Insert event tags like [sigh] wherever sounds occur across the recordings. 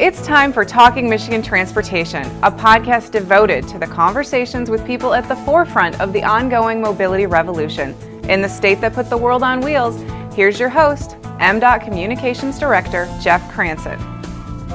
It's time for Talking Michigan Transportation, a podcast devoted to the conversations with people at the forefront of the ongoing mobility revolution. In the state that put the world on wheels, here's your host, MDOT Communications Director Jeff Cranson.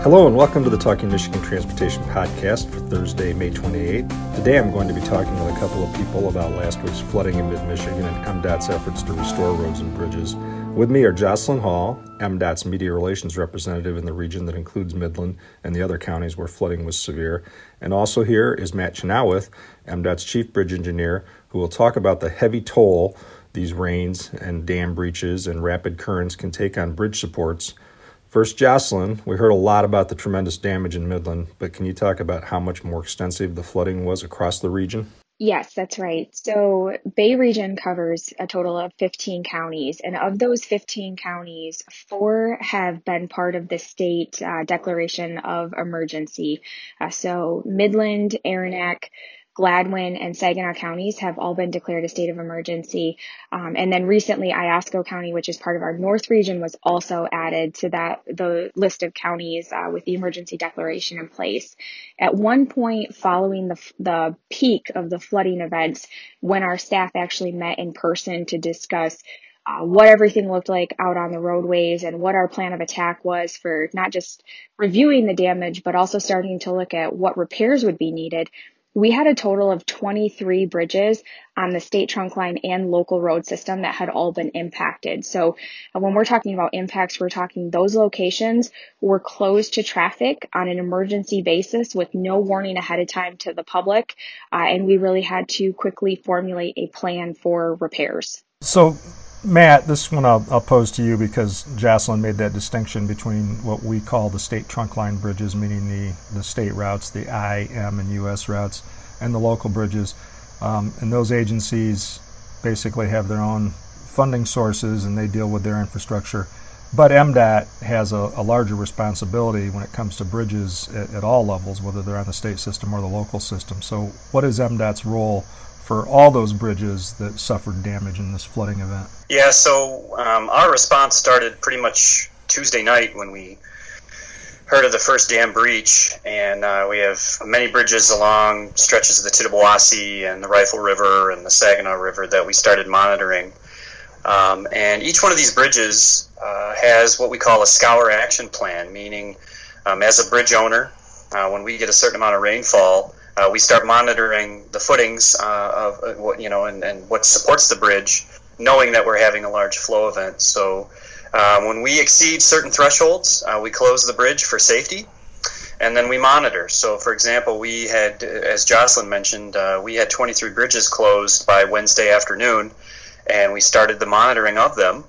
Hello and welcome to the Talking Michigan Transportation podcast for Thursday, May 28th. Today I'm going to be talking with a couple of people about last week's flooding in mid-Michigan and MDOT's efforts to restore roads and bridges. With me are Jocelyn Hall, MDOT's media relations representative in the region that includes Midland and the other counties where flooding was severe. And also here is Matt Chynoweth, MDOT's chief bridge engineer, who will talk about the heavy toll these rains and dam breaches and rapid currents can take on bridge supports First, Jocelyn, we heard a lot about the tremendous damage in Midland, but can you talk about how much more extensive the flooding was across the region? Yes, that's right. So, Bay Region covers a total of 15 counties, and of those 15 counties, four have been part of the state uh, declaration of emergency. Uh, so, Midland, Arenac, Gladwin and Saginaw counties have all been declared a state of emergency. Um, and then recently, Iosco County, which is part of our North region, was also added to that the list of counties uh, with the emergency declaration in place. At one point, following the the peak of the flooding events, when our staff actually met in person to discuss uh, what everything looked like out on the roadways and what our plan of attack was for not just reviewing the damage, but also starting to look at what repairs would be needed we had a total of 23 bridges on the state trunk line and local road system that had all been impacted. So uh, when we're talking about impacts, we're talking those locations were closed to traffic on an emergency basis with no warning ahead of time to the public. Uh, and we really had to quickly formulate a plan for repairs. So Matt, this one I'll, I'll, pose to you because Jocelyn made that distinction between what we call the state trunk line bridges, meaning the, the state routes, the I, M, and US routes, and the local bridges. Um, and those agencies basically have their own funding sources and they deal with their infrastructure. But MDOT has a, a larger responsibility when it comes to bridges at, at all levels, whether they're on the state system or the local system. So, what is MDOT's role for all those bridges that suffered damage in this flooding event? Yeah, so um, our response started pretty much Tuesday night when we heard of the first dam breach, and uh, we have many bridges along stretches of the Tittabawassee and the Rifle River and the Saginaw River that we started monitoring. Um, and each one of these bridges uh, has what we call a scour action plan, meaning um, as a bridge owner, uh, when we get a certain amount of rainfall, uh, we start monitoring the footings uh, of uh, what you know and, and what supports the bridge, knowing that we're having a large flow event. So um, when we exceed certain thresholds, uh, we close the bridge for safety, and then we monitor. So, for example, we had, as Jocelyn mentioned, uh, we had 23 bridges closed by Wednesday afternoon, and we started the monitoring of them.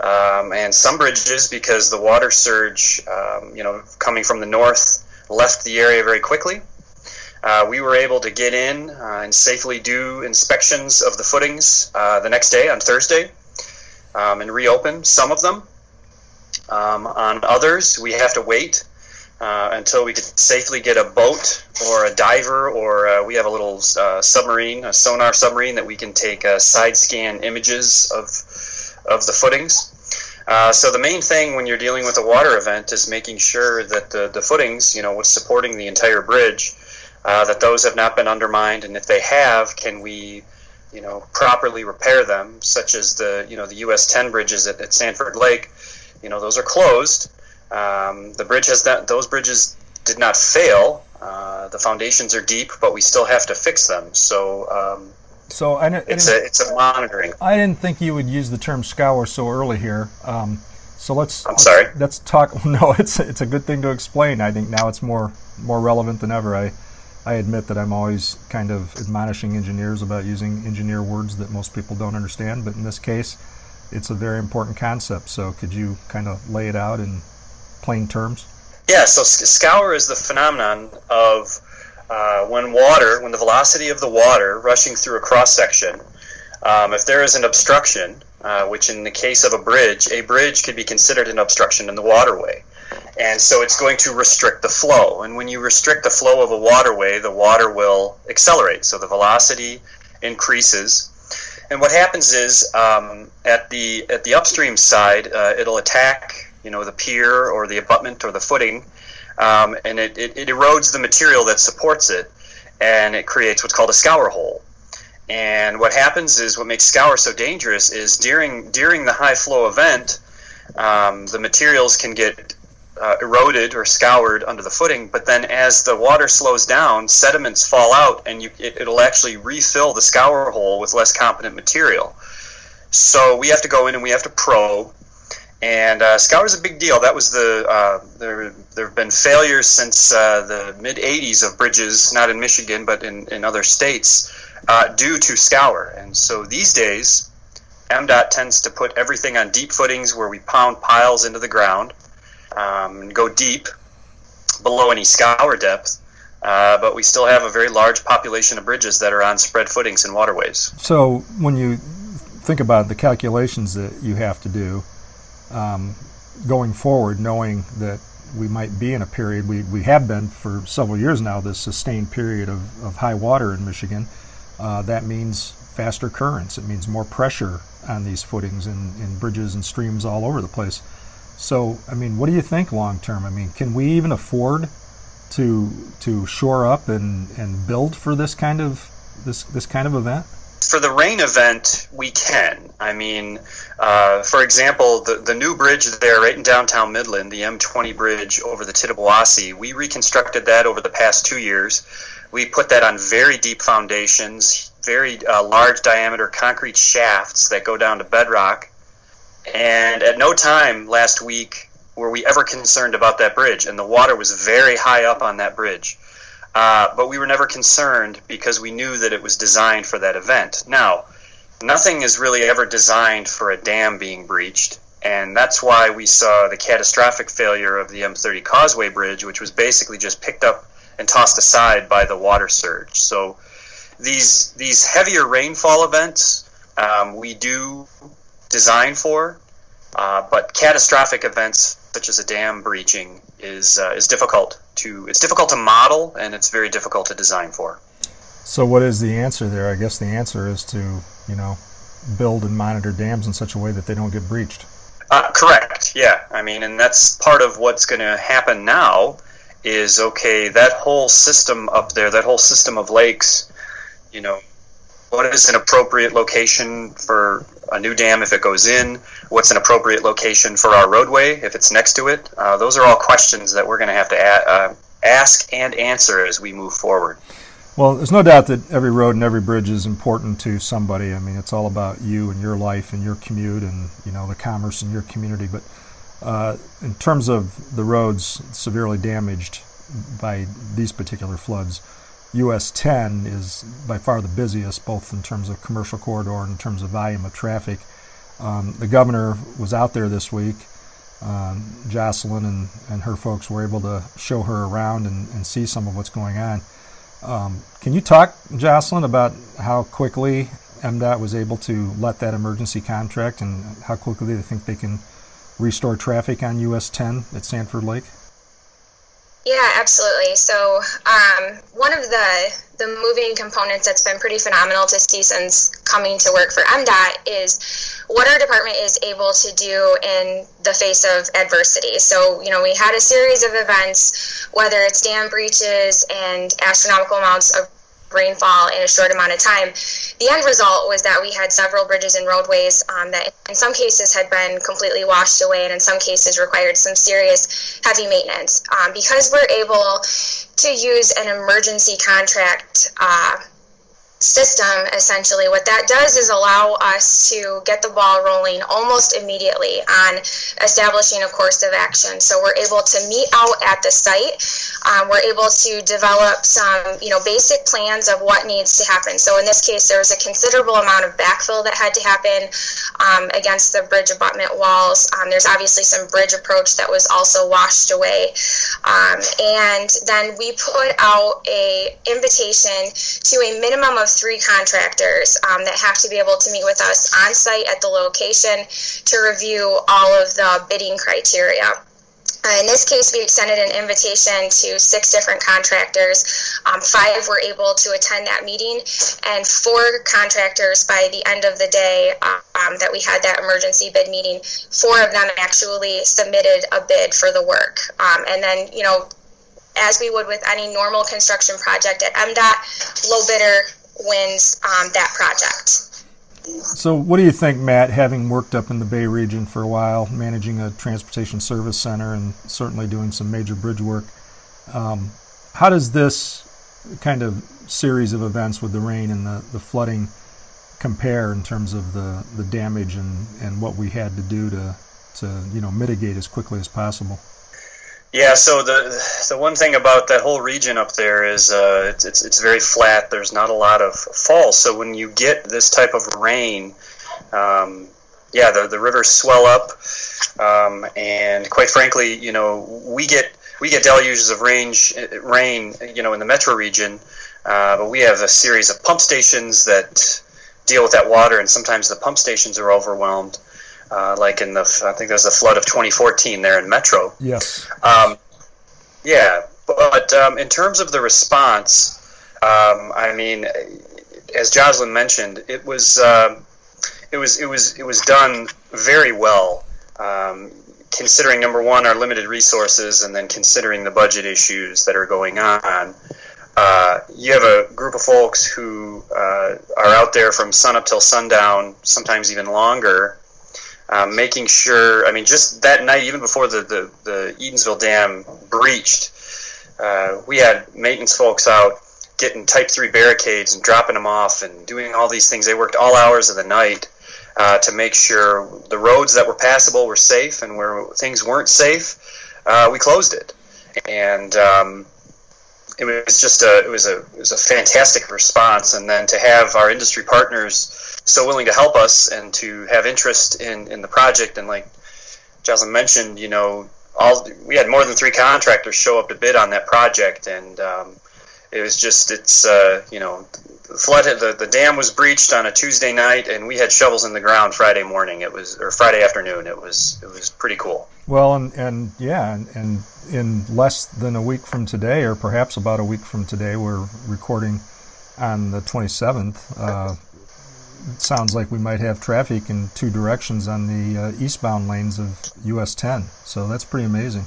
Um, and some bridges, because the water surge, um, you know, coming from the north, left the area very quickly. Uh, we were able to get in uh, and safely do inspections of the footings uh, the next day on Thursday um, and reopen some of them. Um, on others, we have to wait uh, until we can safely get a boat or a diver, or uh, we have a little uh, submarine, a sonar submarine that we can take side scan images of of the footings. Uh, so the main thing when you're dealing with a water event is making sure that the, the footings, you know, what's supporting the entire bridge, uh, that those have not been undermined, and if they have, can we, you know, properly repair them? Such as the, you know, the U.S. 10 bridges at, at Sanford Lake, you know, those are closed. Um, the bridge has that; those bridges did not fail. Uh, the foundations are deep, but we still have to fix them. So. Um, so I, it's a it's a monitoring. I didn't think you would use the term scour so early here. Um, so let's. I'm sorry. Let's, let's talk. [laughs] No, it's it's a good thing to explain. I think now it's more more relevant than ever. I I admit that I'm always kind of admonishing engineers about using engineer words that most people don't understand, but in this case, it's a very important concept. So, could you kind of lay it out in plain terms? Yeah, so scour is the phenomenon of uh, when water, when the velocity of the water rushing through a cross section, um, if there is an obstruction, uh, which in the case of a bridge, a bridge could be considered an obstruction in the waterway. And so it's going to restrict the flow. And when you restrict the flow of a waterway, the water will accelerate. So the velocity increases. And what happens is um, at the at the upstream side, uh, it'll attack you know, the pier or the abutment or the footing, um, and it, it, it erodes the material that supports it, and it creates what's called a scour hole. And what happens is what makes scour so dangerous is during during the high flow event, um, the materials can get uh, eroded or scoured under the footing, but then as the water slows down, sediments fall out, and you, it, will actually refill the scour hole with less competent material. So we have to go in and we have to probe. And uh, scour is a big deal. That was the uh, there. There have been failures since uh, the mid '80s of bridges, not in Michigan but in, in other states, uh, due to scour. And so these days, MDOT tends to put everything on deep footings where we pound piles into the ground um, go deep below any scour depth. Uh, but we still have a very large population of bridges that are on spread footings and waterways. So when you think about the calculations that you have to do um, going forward, knowing that we might be in a period, we, we have been for several years now, this sustained period of, of high water in Michigan, uh, that means faster currents. It means more pressure on these footings and, and bridges and streams all over the place. So, I mean, what do you think long term? I mean, can we even afford to to shore up and, and build for this kind of this this kind of event? For the rain event, we can. I mean, uh, for example, the, the new bridge there right in downtown Midland, the M20 bridge over the Tittabawassee, we reconstructed that over the past two years. We put that on very deep foundations, very uh, large diameter concrete shafts that go down to bedrock and at no time last week were we ever concerned about that bridge, and the water was very high up on that bridge. Uh, but we were never concerned because we knew that it was designed for that event. Now, nothing is really ever designed for a dam being breached, and that's why we saw the catastrophic failure of the M30 Causeway Bridge, which was basically just picked up and tossed aside by the water surge. So these these heavier rainfall events, um, we do designed for, uh, but catastrophic events such as a dam breaching is uh, is difficult to it's difficult to model and it's very difficult to design for. So, what is the answer there? I guess the answer is to you know build and monitor dams in such a way that they don't get breached. Uh, correct. Yeah. I mean, and that's part of what's going to happen now. Is okay. That whole system up there, that whole system of lakes, you know, what is an appropriate location for a new dam if it goes in? What's an appropriate location for our roadway if it's next to it? Uh, those are all questions that we're going to have to a- uh, ask and answer as we move forward. Well, there's no doubt that every road and every bridge is important to somebody. I mean, it's all about you and your life and your commute and you know the commerce in your community. But uh, in terms of the roads severely damaged by these particular floods, US 10 is by far the busiest, both in terms of commercial corridor and in terms of volume of traffic. Um, the governor was out there this week. Um, Jocelyn and, and her folks were able to show her around and, and see some of what's going on. Um, can you talk, Jocelyn, about how quickly MDOT was able to let that emergency contract and how quickly they think they can restore traffic on US 10 at Sanford Lake? Yeah, absolutely. So um, one of the the moving components that's been pretty phenomenal to see since coming to work for MDOT is what our department is able to do in the face of adversity. So, you know, we had a series of events, whether it's dam breaches and astronomical amounts of rainfall in a short amount of time. The end result was that we had several bridges and roadways um, that, in some cases, had been completely washed away, and in some cases required some serious heavy maintenance. Um, because we're able to use an emergency contract. Uh, system essentially. What that does is allow us to get the ball rolling almost immediately on establishing a course of action. So we're able to meet out at the site. Um, we're able to develop some you know basic plans of what needs to happen. So in this case there was a considerable amount of backfill that had to happen um, against the bridge abutment walls. Um, there's obviously some bridge approach that was also washed away. Um, and then we put out a invitation to a minimum of of three contractors um, that have to be able to meet with us on site at the location to review all of the bidding criteria. Uh, in this case, we extended an invitation to six different contractors. Um, five were able to attend that meeting, and four contractors by the end of the day um, that we had that emergency bid meeting, four of them actually submitted a bid for the work. Um, and then, you know, as we would with any normal construction project at MDOT, low bidder wins um, that project. So, what do you think, Matt, having worked up in the Bay region for a while, managing a transportation service center and certainly doing some major bridge work? Um, how does this kind of series of events with the rain and the, the flooding compare in terms of the, the damage and, and what we had to do to, to you know mitigate as quickly as possible? Yeah, so the the one thing about that whole region up there is uh, it's, it's, it's very flat. There's not a lot of falls. So when you get this type of rain, um, yeah, the the rivers swell up, um, and quite frankly, you know, we get we get deluges of range rain, you know, in the metro region, uh, but we have a series of pump stations that deal with that water, and sometimes the pump stations are overwhelmed uh, like in the I think there was a flood of 2014 there in Metro. Yes. Um, yeah, but um, in terms of the response, um, I mean, as Jocelyn mentioned, it was uh, it was it was it was done very well. Um, considering number one our limited resources, and then considering the budget issues that are going on, uh, you have a group of folks who uh, are out there from sun up till sundown, sometimes even longer, um, making sure. I mean, just that night, even before the the, the Edensville Dam breached, uh, we had maintenance folks out getting Type Three barricades and dropping them off and doing all these things. They worked all hours of the night uh, to make sure the roads that were passable were safe, and where things weren't safe, uh, we closed it. And um, it was just a it was a it was a fantastic response. And then to have our industry partners so willing to help us and to have interest in, in the project. And like Jocelyn mentioned, you know, all we had more than three contractors show up to bid on that project, and um, it was just it's uh, you know the flood the, the dam was breached on a Tuesday night, and we had shovels in the ground Friday morning. It was or Friday afternoon. It was it was pretty cool. Well, and, and yeah, and, and in less than a week from today, or perhaps about a week from today, we're recording on the 27th. Uh, it sounds like we might have traffic in two directions on the uh, eastbound lanes of US 10. So that's pretty amazing.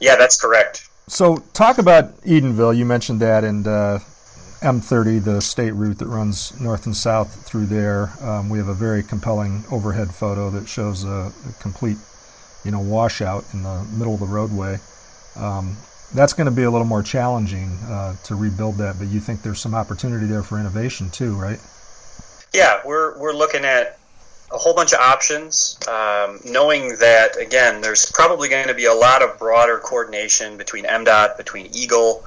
Yeah, that's correct. So talk about Edenville. You mentioned that, and uh, M30, the state route that runs north and south through there. Um, we have a very compelling overhead photo that shows a, a, complete, you know, washout in the middle of the roadway. Um, that's going to be a little more challenging uh, to rebuild that, but you think there's some opportunity there for innovation too, right? Yeah, we're we're looking at a whole bunch of options, um, knowing that again, there's probably going to be a lot of broader coordination between MDOT, between EGLE,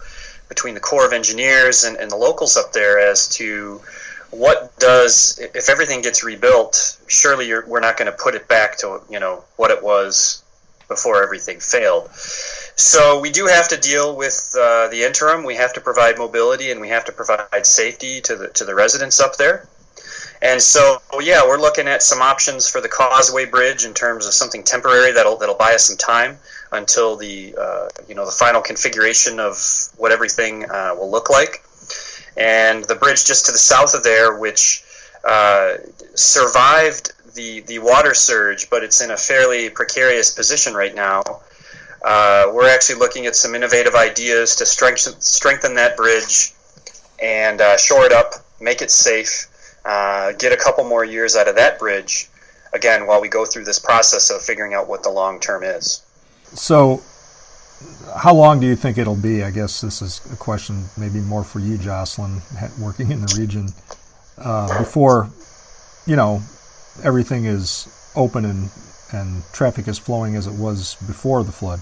between the Corps of Engineers, and, and the locals up there as to what does if everything gets rebuilt. Surely we're not going to put it back to you know what it was before everything failed. So we do have to deal with uh, the interim. We have to provide mobility and we have to provide safety to the to the residents up there. And so, yeah, we're looking at some options for the Causeway Bridge in terms of something temporary that'll that'll buy us some time until the uh, you know the final configuration of what everything uh, will look like. And the bridge just to the south of there, which uh, survived the the water surge, but it's in a fairly precarious position right now. Uh, we're actually looking at some innovative ideas to strengthen strengthen that bridge and uh, shore it up, make it safe uh, get a couple more years out of that bridge, again, while we go through this process of figuring out what the long term is. So, how long do you think it'll be? I guess this is a question maybe more for you, Jocelyn, working in the region, uh, before, you know, everything is open and, and traffic is flowing as it was before the flood?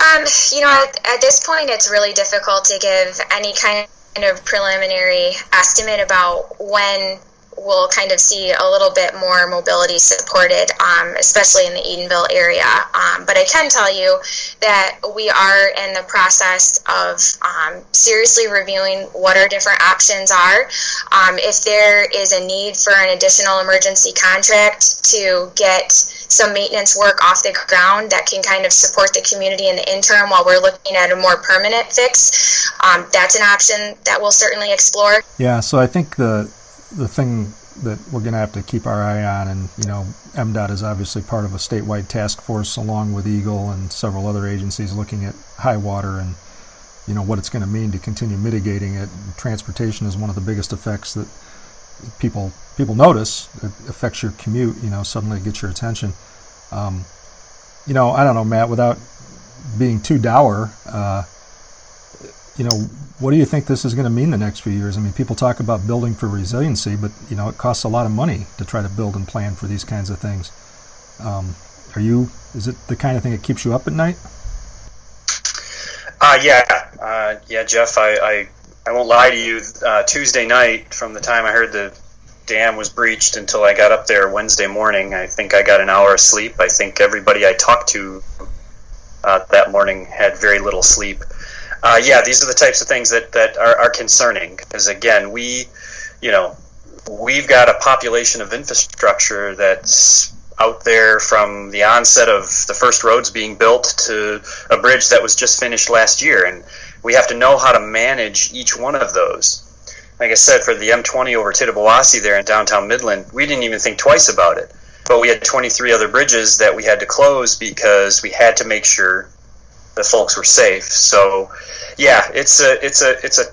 Um, you know, at, at this point, it's really difficult to give any kind of preliminary estimate about when we'll kind of see a little bit more mobility supported, um, especially in the Edenville area. Um, but I can tell you that we are in the process of um, seriously reviewing what our different options are. Um, if there is a need for an additional emergency contract to get some maintenance work off the ground that can kind of support the community in the interim while we're looking at a more permanent fix. Um, that's an option that we'll certainly explore. Yeah, so I think the the thing that we're going to have to keep our eye on, and you know, MDOT is obviously part of a statewide task force along with EGLE and several other agencies looking at high water and you know what it's going to mean to continue mitigating it. Transportation is one of the biggest effects that people people notice. It affects your commute. You know, suddenly it gets your attention. Um, you know, I don't know, Matt. Without being too dour, uh, you know, what do you think this is going to mean the next few years? I mean, people talk about building for resiliency, but you know, it costs a lot of money to try to build and plan for these kinds of things. Um, are you? Is it the kind of thing that keeps you up at night? Uh, yeah, uh, yeah, Jeff. I, I, I won't lie to you. Uh, Tuesday night, from the time I heard the dam was breached until I got up there Wednesday morning, I think I got an hour of sleep. I think everybody I talked to uh, that morning had very little sleep uh, yeah, these are the types of things that, that are, are concerning because, again, we, you know, we've got a population of infrastructure that's out there from the onset of the first roads being built to a bridge that was just finished last year. And we have to know how to manage each one of those. Like I said, for the M20 over Tittabawassee there in downtown Midland, we didn't even think twice about it. But we had 23 other bridges that we had to close because we had to make sure the folks were safe. So, yeah, it's a it's a it's a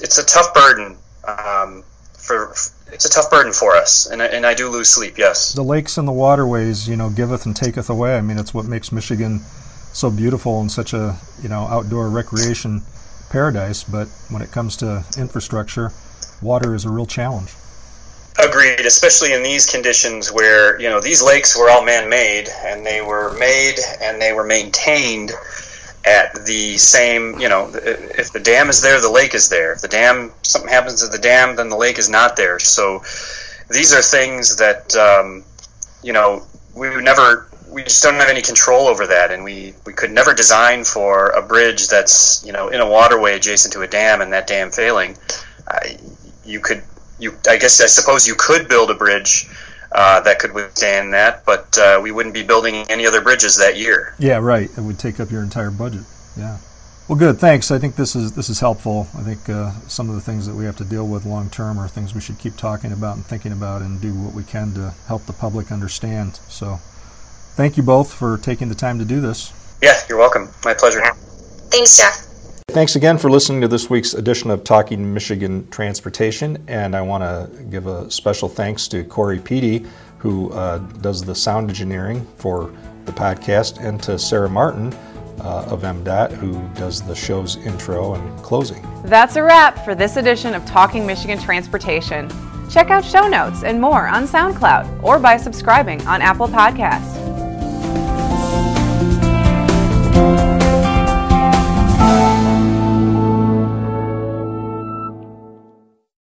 it's a tough burden um, for it's a tough burden for us, and and I do lose sleep. Yes, the lakes and the waterways, you know, giveth and taketh away. I mean, it's what makes Michigan so beautiful and such a you know outdoor recreation paradise. But when it comes to infrastructure, water is a real challenge. Agreed, especially in these conditions where you know these lakes were all man-made and they were made and they were maintained at the same, you know, if the dam is there, the lake is there. If the dam, something happens to the dam, then the lake is not there. So these are things that, um, you know, we would never, we just don't have any control over that. And we, we could never design for a bridge that's, you know, in a waterway adjacent to a dam and that dam failing. Uh, you could, you, I guess, I suppose you could build a bridge uh, that could withstand that, but uh, we wouldn't be building any other bridges that year. Yeah, right. It would take up your entire budget. Yeah. Well, good. Thanks. I think this is this is helpful. I think uh, some of the things that we have to deal with long term are things we should keep talking about and thinking about, and do what we can to help the public understand. So, thank you both for taking the time to do this. Yeah, you're welcome. My pleasure. Thanks, Jeff. Thanks again for listening to this week's edition of Talking Michigan Transportation. And I want to give a special thanks to Corey Peedy, who uh, does the sound engineering for the podcast, and to Sarah Martin uh, of MDOT, who does the show's intro and closing. That's a wrap for this edition of Talking Michigan Transportation. Check out show notes and more on SoundCloud or by subscribing on Apple Podcasts.